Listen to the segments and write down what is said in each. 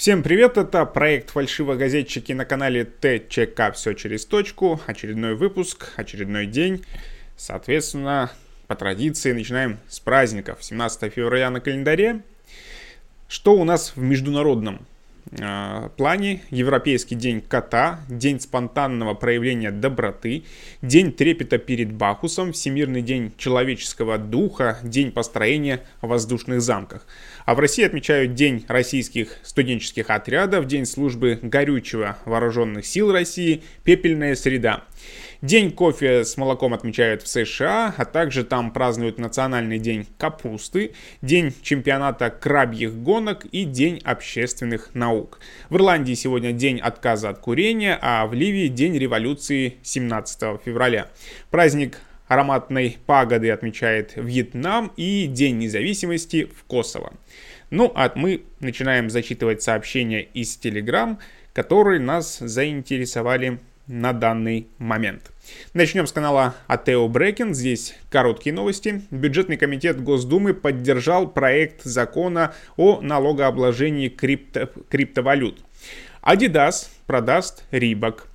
Всем привет, это проект «Фальшивогазетчики» на канале ТЧК «Все через точку». Очередной выпуск, очередной день. Соответственно, по традиции начинаем с праздников. 17 февраля на календаре. Что у нас в международном плане? Европейский день кота, день спонтанного проявления доброты, день трепета перед Бахусом, Всемирный день человеческого духа, день построения воздушных замках – а в России отмечают День российских студенческих отрядов, День службы горючего вооруженных сил России, Пепельная среда. День кофе с молоком отмечают в США, а также там празднуют Национальный день капусты, День чемпионата крабьих гонок и День общественных наук. В Ирландии сегодня день отказа от курения, а в Ливии день революции 17 февраля. Праздник ароматной пагоды отмечает Вьетнам и День независимости в Косово. Ну, а мы начинаем зачитывать сообщения из Telegram, которые нас заинтересовали на данный момент. Начнем с канала Атео Брекен. Здесь короткие новости. Бюджетный комитет Госдумы поддержал проект закона о налогообложении крипто криптовалют. Adidas продаст Рибок.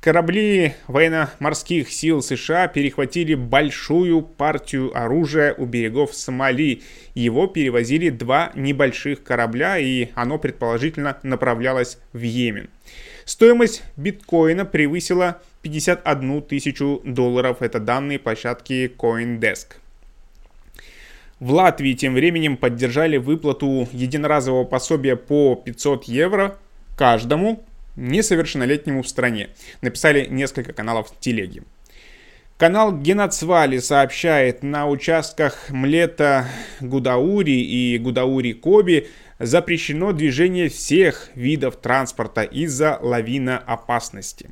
Корабли военно-морских сил США перехватили большую партию оружия у берегов Сомали. Его перевозили два небольших корабля, и оно предположительно направлялось в Йемен. Стоимость биткоина превысила 51 тысячу долларов. Это данные площадки CoinDesk. В Латвии тем временем поддержали выплату единоразового пособия по 500 евро каждому несовершеннолетнему в стране. Написали несколько каналов телеги. Канал Геноцвали сообщает, на участках Млета Гудаури и Гудаури Коби запрещено движение всех видов транспорта из-за лавина опасности.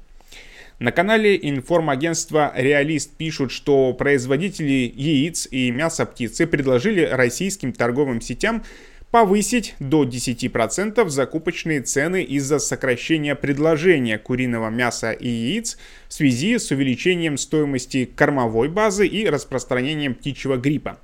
На канале информагентства «Реалист» пишут, что производители яиц и мяса птицы предложили российским торговым сетям повысить до 10% закупочные цены из-за сокращения предложения куриного мяса и яиц в связи с увеличением стоимости кормовой базы и распространением птичьего гриппа.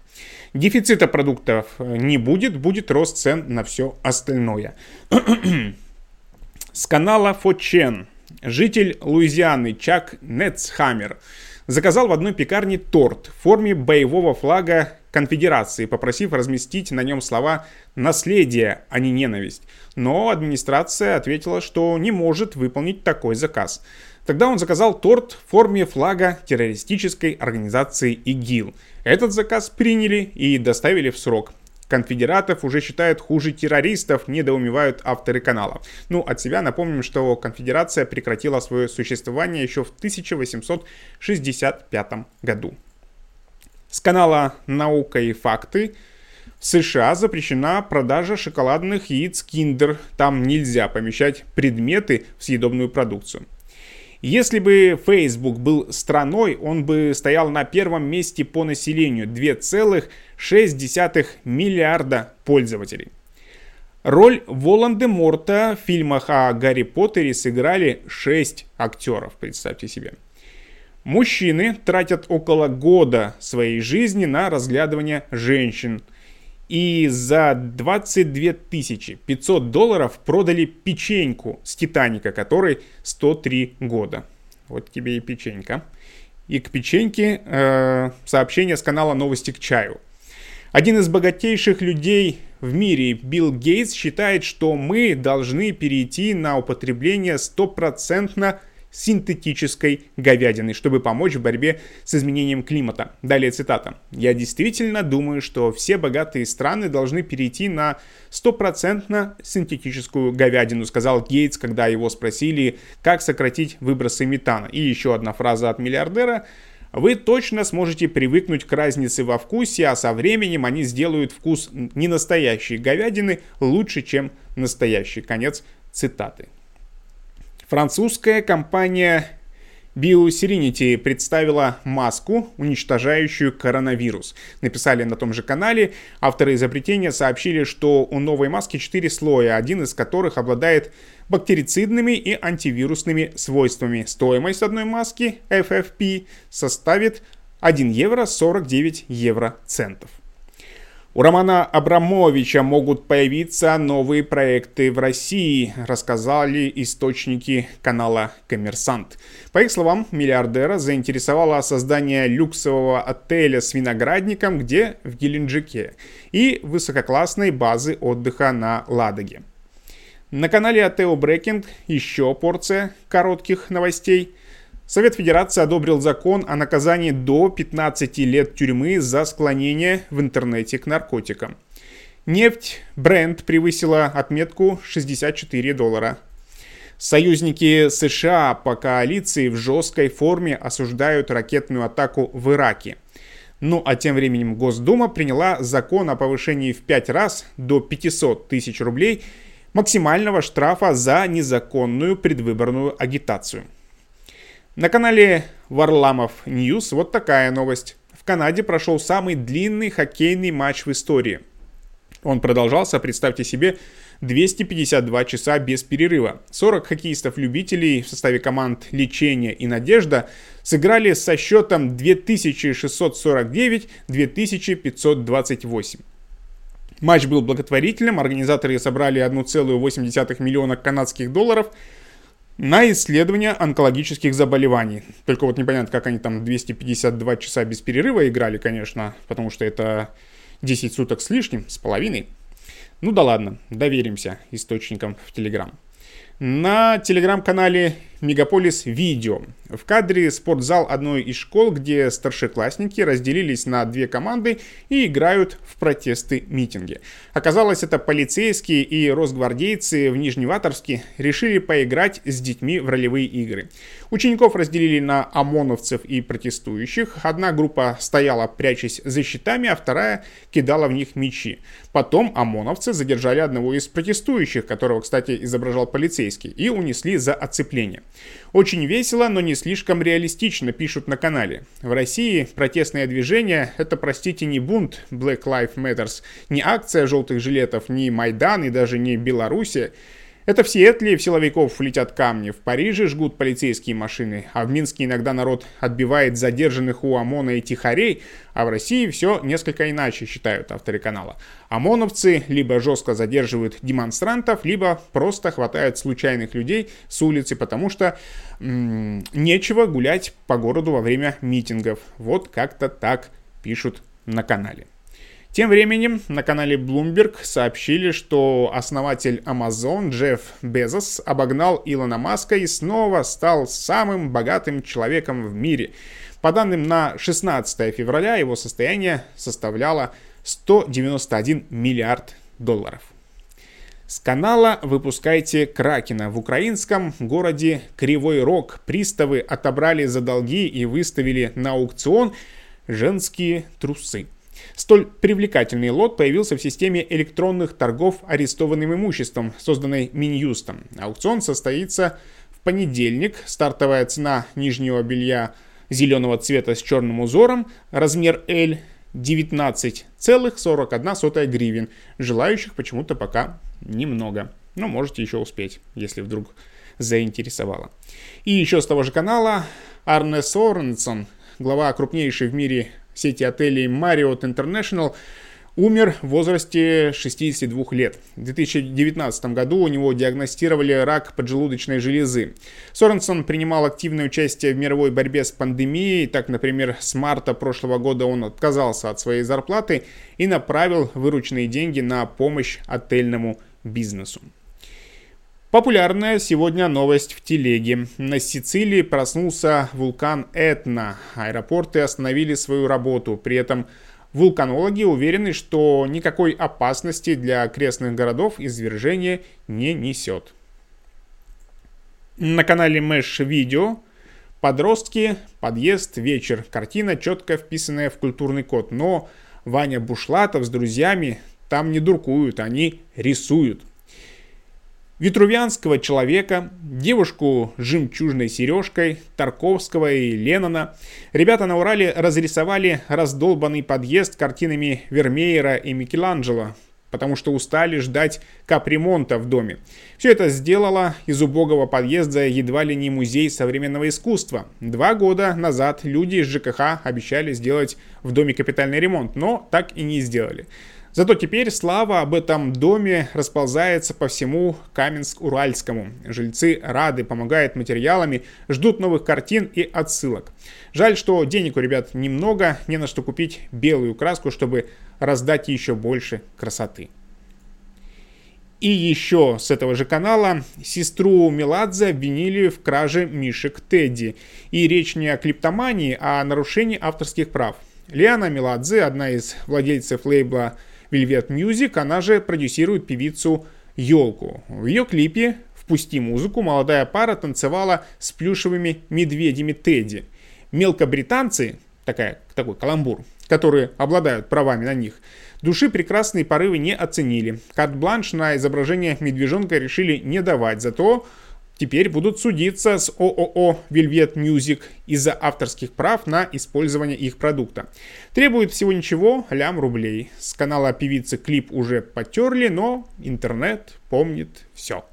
Дефицита продуктов не будет, будет рост цен на все остальное. С канала Фочен житель Луизианы Чак Нетцхаммер заказал в одной пекарне торт в форме боевого флага конфедерации, попросив разместить на нем слова «наследие», а не «ненависть». Но администрация ответила, что не может выполнить такой заказ. Тогда он заказал торт в форме флага террористической организации ИГИЛ. Этот заказ приняли и доставили в срок. Конфедератов уже считают хуже террористов, недоумевают авторы канала. Ну, от себя напомним, что конфедерация прекратила свое существование еще в 1865 году. С канала «Наука и факты» в США запрещена продажа шоколадных яиц Kinder. Там нельзя помещать предметы в съедобную продукцию. Если бы Facebook был страной, он бы стоял на первом месте по населению 2,6 миллиарда пользователей. Роль Волан-де-Морта в фильмах о Гарри Поттере сыграли 6 актеров, представьте себе. Мужчины тратят около года своей жизни на разглядывание женщин. И за 22 500 долларов продали печеньку с Титаника, которой 103 года. Вот тебе и печенька. И к печеньке э, сообщение с канала «Новости к чаю». Один из богатейших людей в мире, Билл Гейтс, считает, что мы должны перейти на употребление стопроцентно синтетической говядины, чтобы помочь в борьбе с изменением климата. Далее цитата. «Я действительно думаю, что все богатые страны должны перейти на стопроцентно синтетическую говядину», сказал Гейтс, когда его спросили, как сократить выбросы метана. И еще одна фраза от миллиардера вы точно сможете привыкнуть к разнице во вкусе, а со временем они сделают вкус ненастоящей говядины лучше, чем настоящий. Конец цитаты. Французская компания BioSerenity представила маску, уничтожающую коронавирус. Написали на том же канале. Авторы изобретения сообщили, что у новой маски 4 слоя, один из которых обладает бактерицидными и антивирусными свойствами. Стоимость одной маски FFP составит 1 евро 49 евро центов. У Романа Абрамовича могут появиться новые проекты в России, рассказали источники канала «Коммерсант». По их словам, миллиардера заинтересовало создание люксового отеля с виноградником, где в Геленджике, и высококлассной базы отдыха на Ладоге. На канале Атео Брекинг еще порция коротких новостей – Совет Федерации одобрил закон о наказании до 15 лет тюрьмы за склонение в интернете к наркотикам. Нефть бренд превысила отметку 64 доллара. Союзники США по коалиции в жесткой форме осуждают ракетную атаку в Ираке. Ну а тем временем Госдума приняла закон о повышении в 5 раз до 500 тысяч рублей максимального штрафа за незаконную предвыборную агитацию. На канале Varlamov News вот такая новость. В Канаде прошел самый длинный хоккейный матч в истории. Он продолжался, представьте себе, 252 часа без перерыва. 40 хоккеистов-любителей в составе команд «Лечение» и «Надежда» сыграли со счетом 2649-2528. Матч был благотворительным, организаторы собрали 1,8 миллиона канадских долларов – на исследование онкологических заболеваний. Только вот непонятно, как они там 252 часа без перерыва играли, конечно, потому что это 10 суток с лишним, с половиной. Ну да ладно, доверимся источникам в Телеграм. На телеграм-канале Мегаполис Видео. В кадре спортзал одной из школ, где старшеклассники разделились на две команды и играют в протесты митинги. Оказалось, это полицейские и росгвардейцы в Нижневаторске решили поиграть с детьми в ролевые игры. Учеников разделили на ОМОНовцев и протестующих. Одна группа стояла, прячась за щитами, а вторая кидала в них мечи. Потом ОМОНовцы задержали одного из протестующих, которого, кстати, изображал полицейский, и унесли за оцепление. Очень весело, но не слишком реалистично, пишут на канале. В России протестное движение – это, простите, не бунт Black Lives Matters, не акция желтых жилетов, не Майдан и даже не Белоруссия. Это в Сиэтле в силовиков летят камни, в Париже жгут полицейские машины, а в Минске иногда народ отбивает задержанных у ОМОНа и тихарей, а в России все несколько иначе, считают авторы канала. ОМОНовцы либо жестко задерживают демонстрантов, либо просто хватают случайных людей с улицы, потому что м- нечего гулять по городу во время митингов. Вот как-то так пишут на канале. Тем временем на канале Bloomberg сообщили, что основатель Amazon Джефф Безос обогнал Илона Маска и снова стал самым богатым человеком в мире. По данным на 16 февраля его состояние составляло 191 миллиард долларов. С канала выпускайте Кракена. В украинском городе Кривой Рог приставы отобрали за долги и выставили на аукцион женские трусы. Столь привлекательный лот появился в системе электронных торгов арестованным имуществом, созданной Минюстом. Аукцион состоится в понедельник. Стартовая цена нижнего белья зеленого цвета с черным узором, размер L 19,41 гривен. Желающих почему-то пока немного. Но можете еще успеть, если вдруг заинтересовало. И еще с того же канала Арне Соренсон, глава крупнейшей в мире сети отелей Marriott International, умер в возрасте 62 лет. В 2019 году у него диагностировали рак поджелудочной железы. Соренсон принимал активное участие в мировой борьбе с пандемией. Так, например, с марта прошлого года он отказался от своей зарплаты и направил вырученные деньги на помощь отельному бизнесу. Популярная сегодня новость в телеге. На Сицилии проснулся вулкан Этна. Аэропорты остановили свою работу. При этом вулканологи уверены, что никакой опасности для окрестных городов извержение не несет. На канале Mesh Video подростки, подъезд, вечер. Картина, четко вписанная в культурный код. Но Ваня Бушлатов с друзьями там не дуркуют, они рисуют витрувианского человека, девушку с жемчужной сережкой, Тарковского и Леннона. Ребята на Урале разрисовали раздолбанный подъезд картинами Вермеера и Микеланджело, потому что устали ждать капремонта в доме. Все это сделало из убогого подъезда едва ли не музей современного искусства. Два года назад люди из ЖКХ обещали сделать в доме капитальный ремонт, но так и не сделали. Зато теперь слава об этом доме расползается по всему Каменск-Уральскому. Жильцы рады, помогают материалами, ждут новых картин и отсылок. Жаль, что денег у ребят немного, не на что купить белую краску, чтобы раздать еще больше красоты. И еще с этого же канала сестру Меладзе обвинили в краже мишек Тедди. И речь не о клиптомании, а о нарушении авторских прав. Лиана Меладзе, одна из владельцев лейбла Velvet Music, она же продюсирует певицу Елку. В ее клипе «Впусти музыку» молодая пара танцевала с плюшевыми медведями Тедди. Мелкобританцы, такая, такой каламбур, которые обладают правами на них, души прекрасные порывы не оценили. Карт-бланш на изображение медвежонка решили не давать, зато теперь будут судиться с ООО Velvet Music из-за авторских прав на использование их продукта. Требует всего ничего, лям рублей. С канала певицы клип уже потерли, но интернет помнит все.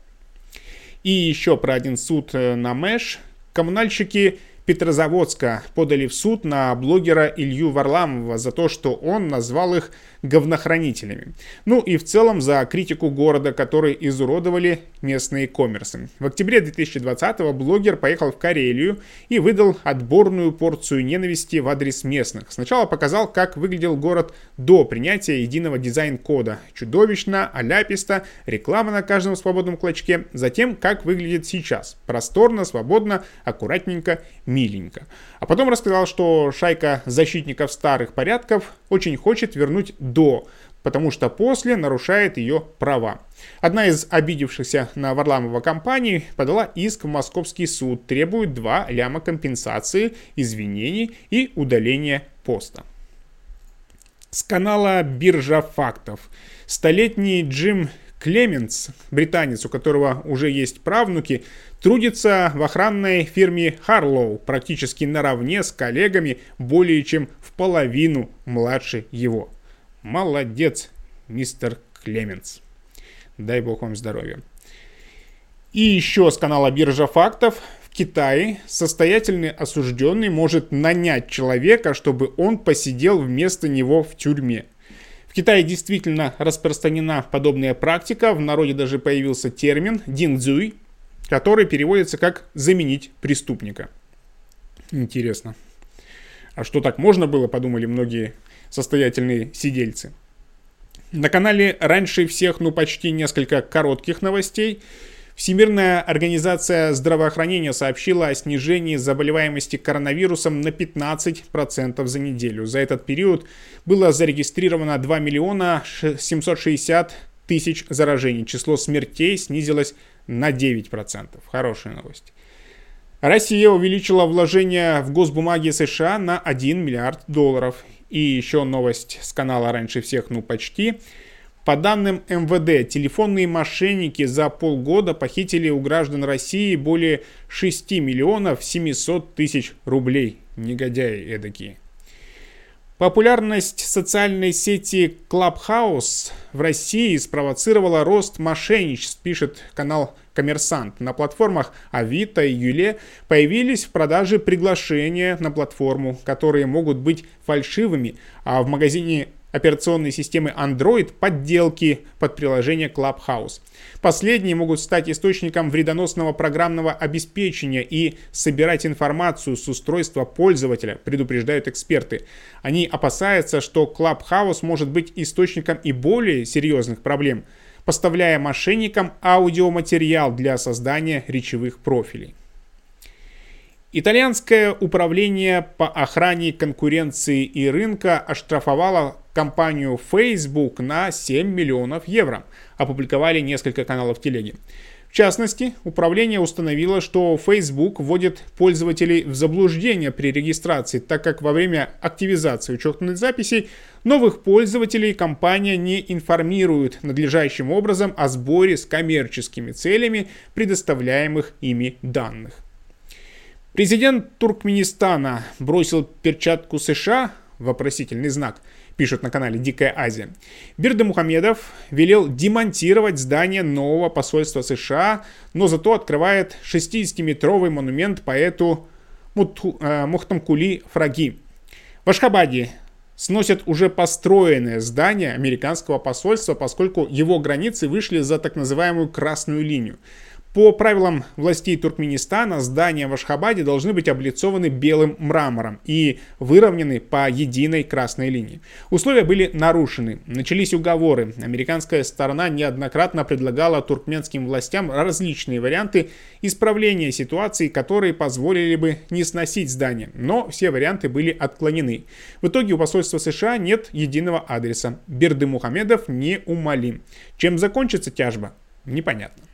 И еще про один суд э, на Мэш. Коммунальщики Петрозаводска подали в суд на блогера Илью Варламова за то, что он назвал их говнохранителями. Ну и в целом за критику города, который изуродовали местные коммерсы. В октябре 2020-го блогер поехал в Карелию и выдал отборную порцию ненависти в адрес местных. Сначала показал, как выглядел город до принятия единого дизайн-кода. Чудовищно, аляписто, реклама на каждом свободном клочке. Затем, как выглядит сейчас. Просторно, свободно, аккуратненько, миленько. А потом рассказал, что шайка защитников старых порядков очень хочет вернуть до, потому что после нарушает ее права. Одна из обидевшихся на Варламова компаний подала иск в московский суд, требует 2 ляма компенсации, извинений и удаления поста. С канала «Биржа фактов». Столетний Джим Клеменс, британец, у которого уже есть правнуки, трудится в охранной фирме Харлоу практически наравне с коллегами более чем в половину младше его. Молодец, мистер Клеменс. Дай бог вам здоровья. И еще с канала Биржа фактов. В Китае состоятельный осужденный может нанять человека, чтобы он посидел вместо него в тюрьме. В Китае действительно распространена подобная практика. В народе даже появился термин «диндзюй», который переводится как «заменить преступника». Интересно. А что так можно было, подумали многие состоятельные сидельцы. На канале раньше всех, ну почти несколько коротких новостей. Всемирная организация здравоохранения сообщила о снижении заболеваемости коронавирусом на 15% за неделю. За этот период было зарегистрировано 2 миллиона 760 тысяч заражений. Число смертей снизилось на 9%. Хорошая новость. Россия увеличила вложения в госбумаги США на 1 миллиард долларов. И еще новость с канала «Раньше всех», ну почти. По данным МВД, телефонные мошенники за полгода похитили у граждан России более 6 миллионов 700 тысяч рублей. Негодяи эдакие. Популярность социальной сети Clubhouse в России спровоцировала рост мошенничеств, пишет канал «Коммерсант». На платформах Авито и Юле появились в продаже приглашения на платформу, которые могут быть фальшивыми, а в магазине операционной системы Android подделки под приложение Clubhouse. Последние могут стать источником вредоносного программного обеспечения и собирать информацию с устройства пользователя, предупреждают эксперты. Они опасаются, что Clubhouse может быть источником и более серьезных проблем, поставляя мошенникам аудиоматериал для создания речевых профилей. Итальянское управление по охране конкуренции и рынка оштрафовало компанию Facebook на 7 миллионов евро, опубликовали несколько каналов телеги. В частности, управление установило, что Facebook вводит пользователей в заблуждение при регистрации, так как во время активизации учетных записей новых пользователей компания не информирует надлежащим образом о сборе с коммерческими целями предоставляемых ими данных. Президент Туркменистана бросил перчатку США, вопросительный знак, пишут на канале Дикая Азия. Бирда Мухамедов велел демонтировать здание нового посольства США, но зато открывает 60-метровый монумент поэту Мухтамкули Фраги. В Ашхабаде сносят уже построенное здание американского посольства, поскольку его границы вышли за так называемую красную линию. По правилам властей Туркменистана здания в Ашхабаде должны быть облицованы белым мрамором и выровнены по единой красной линии. Условия были нарушены. Начались уговоры. Американская сторона неоднократно предлагала туркменским властям различные варианты исправления ситуации, которые позволили бы не сносить здание. Но все варианты были отклонены. В итоге у посольства США нет единого адреса. Берды Мухамедов неумолим. Чем закончится тяжба? Непонятно.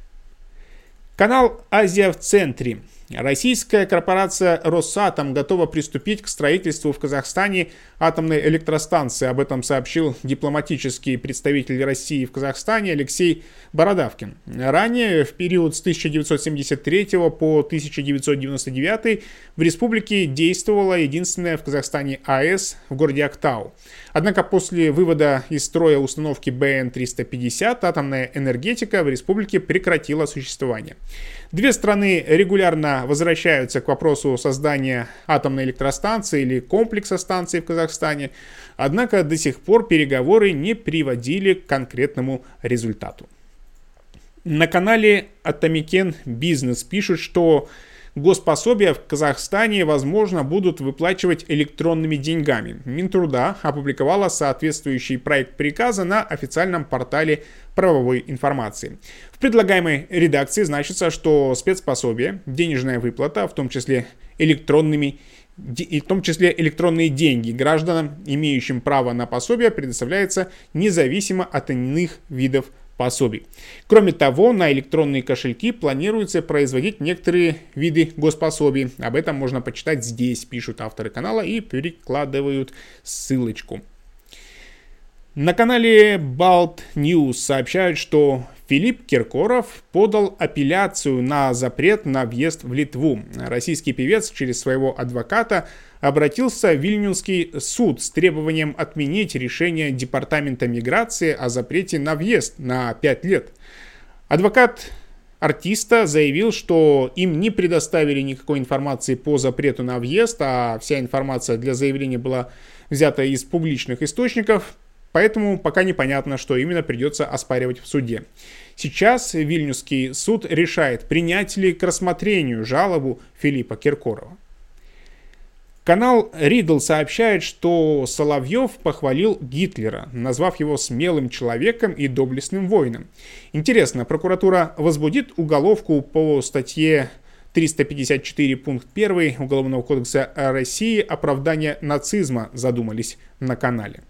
Канал «Азия в центре». Российская корпорация «Росатом» готова приступить к строительству в Казахстане атомной электростанции. Об этом сообщил дипломатический представитель России в Казахстане Алексей Бородавкин. Ранее, в период с 1973 по 1999 в республике действовала единственная в Казахстане АЭС в городе Актау. Однако после вывода из строя установки БН-350 атомная энергетика в республике прекратила существование. Две страны регулярно возвращаются к вопросу создания атомной электростанции или комплекса станций в Казахстане, однако до сих пор переговоры не приводили к конкретному результату. На канале Atameken Business пишут, что спецпособия в Казахстане, возможно, будут выплачивать электронными деньгами. Минтруда опубликовала соответствующий проект приказа на официальном портале правовой информации. В предлагаемой редакции значится, что спецпособие, денежная выплата, в том числе электронными и в том числе электронные деньги гражданам, имеющим право на пособие, предоставляется независимо от иных видов пособий. Кроме того, на электронные кошельки планируется производить некоторые виды госпособий. Об этом можно почитать здесь, пишут авторы канала и перекладывают ссылочку. На канале Balt News сообщают, что Филипп Киркоров подал апелляцию на запрет на въезд в Литву. Российский певец через своего адвоката обратился в Вильнюсский суд с требованием отменить решение Департамента миграции о запрете на въезд на 5 лет. Адвокат артиста заявил, что им не предоставили никакой информации по запрету на въезд, а вся информация для заявления была взята из публичных источников. Поэтому пока непонятно, что именно придется оспаривать в суде. Сейчас Вильнюсский суд решает, принять ли к рассмотрению жалобу Филиппа Киркорова. Канал Ридл сообщает, что Соловьев похвалил Гитлера, назвав его смелым человеком и доблестным воином. Интересно, прокуратура возбудит уголовку по статье 354 пункт 1 Уголовного кодекса России «Оправдание нацизма» задумались на канале.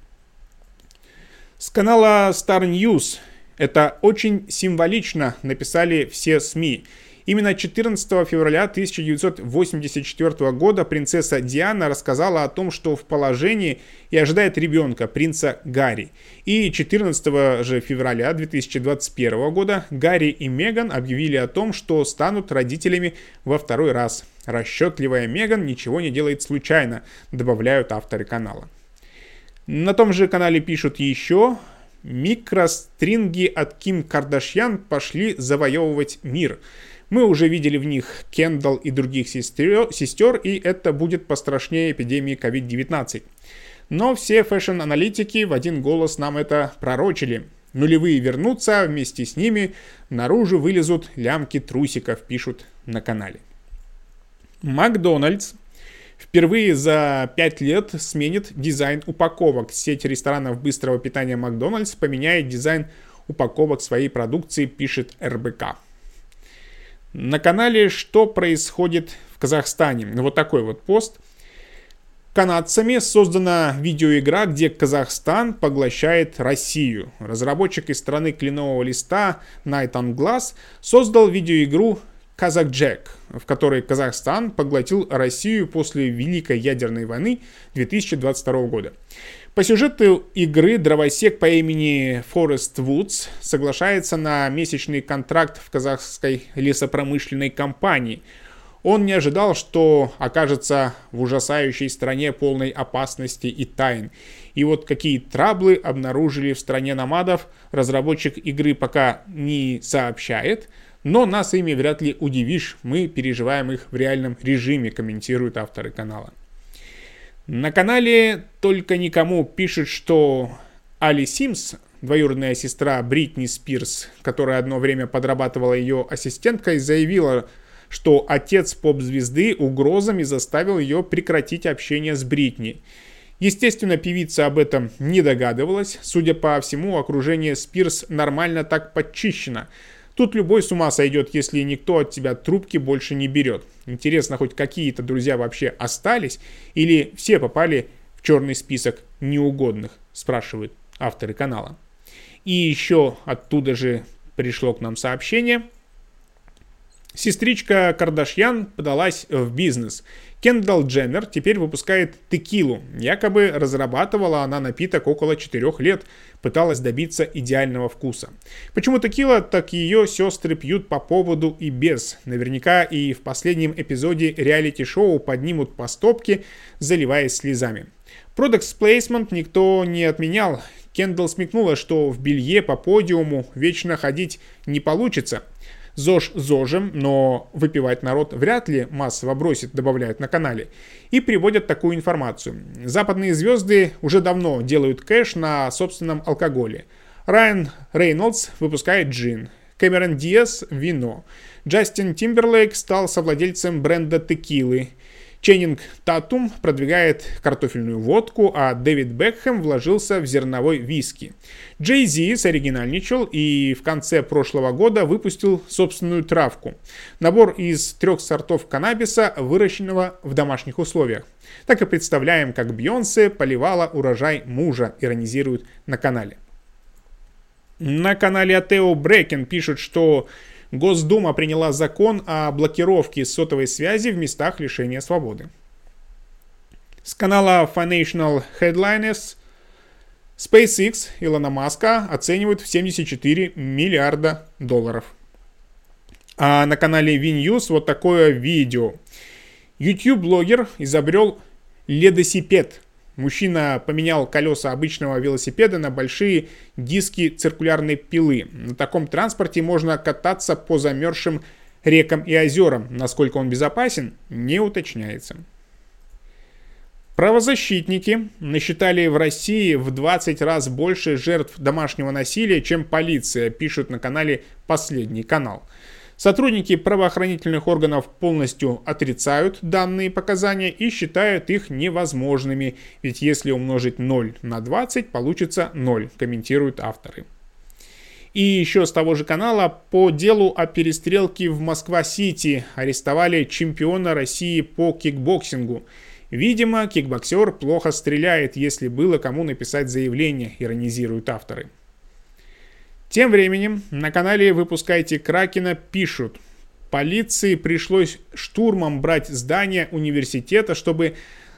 С канала Star News это очень символично написали все СМИ. Именно 14 февраля 1984 года принцесса Диана рассказала о том, что в положении и ожидает ребенка, принца Гарри. И 14 же февраля 2021 года Гарри и Меган объявили о том, что станут родителями во второй раз. Расчетливая Меган ничего не делает случайно, добавляют авторы канала. На том же канале пишут еще, микростринги от Ким Кардашьян пошли завоевывать мир. Мы уже видели в них Кендалл и других сестер, сестер, и это будет пострашнее эпидемии COVID-19. Но все fashion -аналитики в один голос нам это пророчили. Нулевые вернутся, вместе с ними наружу вылезут лямки трусиков, пишут на канале. Макдональдс впервые за 5 лет сменит дизайн упаковок. Сеть ресторанов быстрого питания Макдональдс поменяет дизайн упаковок своей продукции, пишет РБК. На канале «Что происходит в Казахстане?» Вот такой вот пост. Канадцами создана видеоигра, где Казахстан поглощает Россию. Разработчик из страны кленового листа Night on Glass создал видеоигру Казак Джек, в которой Казахстан поглотил Россию после Великой ядерной войны 2022 года. По сюжету игры дровосек по имени Форест Вудс соглашается на месячный контракт в казахской лесопромышленной компании. Он не ожидал, что окажется в ужасающей стране полной опасности и тайн. И вот какие траблы обнаружили в стране намадов, разработчик игры пока не сообщает, но нас ими вряд ли удивишь, мы переживаем их в реальном режиме, комментируют авторы канала. На канале «Только никому» пишет, что Али Симс, двоюродная сестра Бритни Спирс, которая одно время подрабатывала ее ассистенткой, заявила, что отец поп-звезды угрозами заставил ее прекратить общение с Бритни. Естественно, певица об этом не догадывалась. Судя по всему, окружение Спирс нормально так подчищено. Тут любой с ума сойдет, если никто от тебя трубки больше не берет. Интересно, хоть какие-то друзья вообще остались? Или все попали в черный список неугодных? Спрашивают авторы канала. И еще оттуда же пришло к нам сообщение. Сестричка Кардашьян подалась в бизнес. Кендалл Дженнер теперь выпускает текилу. Якобы разрабатывала она напиток около 4 лет, пыталась добиться идеального вкуса. Почему текила, так ее сестры пьют по поводу и без. Наверняка и в последнем эпизоде реалити-шоу поднимут по стопке, заливаясь слезами. Продукт Placement никто не отменял. Кендалл смекнула, что в белье по подиуму вечно ходить не получится – ЗОЖ ЗОЖем, но выпивать народ вряд ли массово бросит, добавляют на канале. И приводят такую информацию. Западные звезды уже давно делают кэш на собственном алкоголе. Райан Рейнольдс выпускает джин. Кэмерон Диас – вино. Джастин Тимберлейк стал совладельцем бренда текилы. Ченнинг Татум продвигает картофельную водку, а Дэвид Бекхэм вложился в зерновой виски. Джей Зи соригинальничал и в конце прошлого года выпустил собственную травку. Набор из трех сортов каннабиса, выращенного в домашних условиях. Так и представляем, как Бьонсе поливала урожай мужа, иронизируют на канале. На канале Атео Брекен пишут, что Госдума приняла закон о блокировке сотовой связи в местах лишения свободы. С канала Financial Headliners SpaceX Илона Маска оценивают в 74 миллиарда долларов. А на канале VNews вот такое видео. YouTube-блогер изобрел ледосипед – Мужчина поменял колеса обычного велосипеда на большие диски циркулярной пилы. На таком транспорте можно кататься по замерзшим рекам и озерам. Насколько он безопасен, не уточняется. Правозащитники насчитали в России в 20 раз больше жертв домашнего насилия, чем полиция, пишут на канале «Последний канал». Сотрудники правоохранительных органов полностью отрицают данные показания и считают их невозможными, ведь если умножить 0 на 20, получится 0, комментируют авторы. И еще с того же канала по делу о перестрелке в Москва-Сити арестовали чемпиона России по кикбоксингу. Видимо, кикбоксер плохо стреляет, если было кому написать заявление, иронизируют авторы. Тем временем на канале «Выпускайте Кракена» пишут, полиции пришлось штурмом брать здание университета, чтобы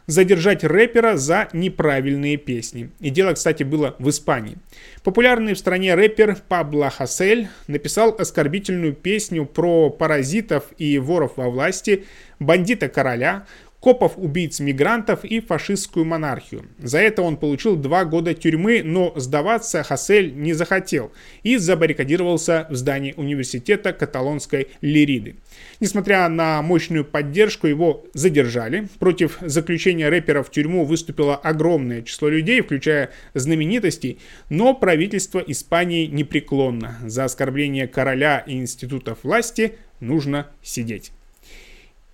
задержать рэпера за неправильные песни. И дело, кстати, было в Испании. Популярный в стране рэпер Пабло Хасель написал оскорбительную песню про паразитов и воров во власти, бандита короля, копов, убийц мигрантов и фашистскую монархию. За это он получил два года тюрьмы, но сдаваться Хасель не захотел и забаррикадировался в здании университета каталонской Лириды. Несмотря на мощную поддержку, его задержали. Против заключения рэпера в тюрьму выступило огромное число людей, включая знаменитостей, но правительство Испании непреклонно. За оскорбление короля и институтов власти нужно сидеть.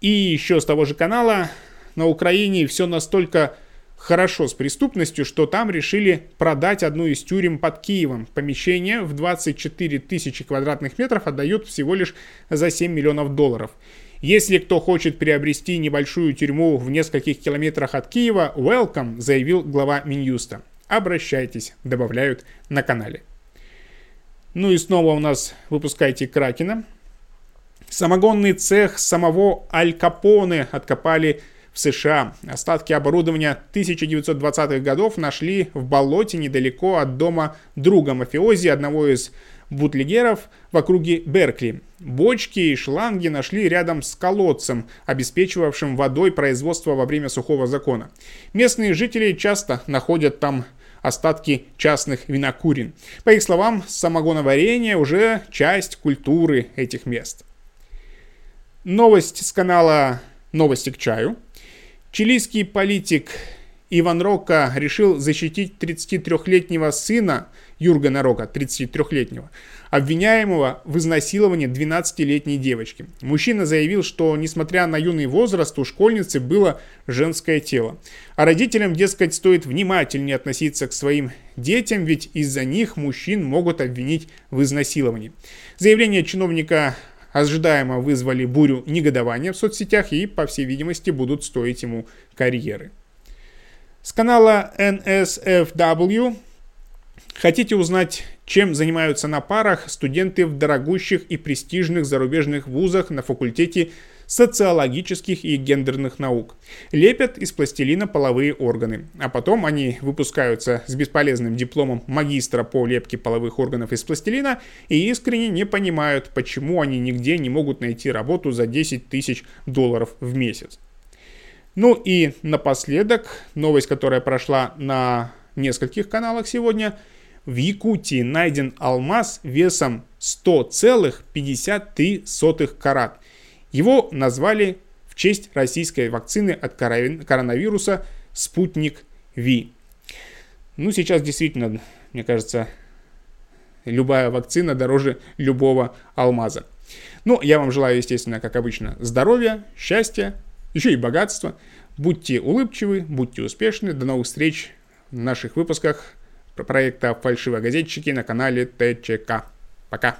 И еще с того же канала на Украине все настолько хорошо с преступностью, что там решили продать одну из тюрем под Киевом. Помещение в 24 тысячи квадратных метров отдают всего лишь за 7 миллионов долларов. Если кто хочет приобрести небольшую тюрьму в нескольких километрах от Киева, welcome, заявил глава Минюста. Обращайтесь, добавляют на канале. Ну и снова у нас выпускайте Кракена. Самогонный цех самого Аль Капоне откопали в США. Остатки оборудования 1920-х годов нашли в болоте недалеко от дома друга мафиози, одного из бутлегеров в округе Беркли. Бочки и шланги нашли рядом с колодцем, обеспечивавшим водой производство во время сухого закона. Местные жители часто находят там остатки частных винокурин. По их словам, самогоноварение уже часть культуры этих мест. Новость с канала «Новости к чаю». Чилийский политик Иван Рока решил защитить 33-летнего сына Юргена Рока, 33-летнего, обвиняемого в изнасиловании 12-летней девочки. Мужчина заявил, что, несмотря на юный возраст, у школьницы было женское тело. А родителям, дескать, стоит внимательнее относиться к своим детям, ведь из-за них мужчин могут обвинить в изнасиловании. Заявление чиновника ожидаемо вызвали бурю негодования в соцсетях и, по всей видимости, будут стоить ему карьеры. С канала NSFW Хотите узнать, чем занимаются на парах студенты в дорогущих и престижных зарубежных вузах на факультете социологических и гендерных наук. Лепят из пластилина половые органы, а потом они выпускаются с бесполезным дипломом магистра по лепке половых органов из пластилина и искренне не понимают, почему они нигде не могут найти работу за 10 тысяч долларов в месяц. Ну и напоследок, новость, которая прошла на нескольких каналах сегодня – в Якутии найден алмаз весом 100,53 карат. Его назвали в честь российской вакцины от коронавируса «Спутник Ви». Ну, сейчас действительно, мне кажется, любая вакцина дороже любого алмаза. Ну, я вам желаю, естественно, как обычно, здоровья, счастья, еще и богатства. Будьте улыбчивы, будьте успешны. До новых встреч в наших выпусках проекта «Фальшивогазетчики» на канале ТЧК. Пока!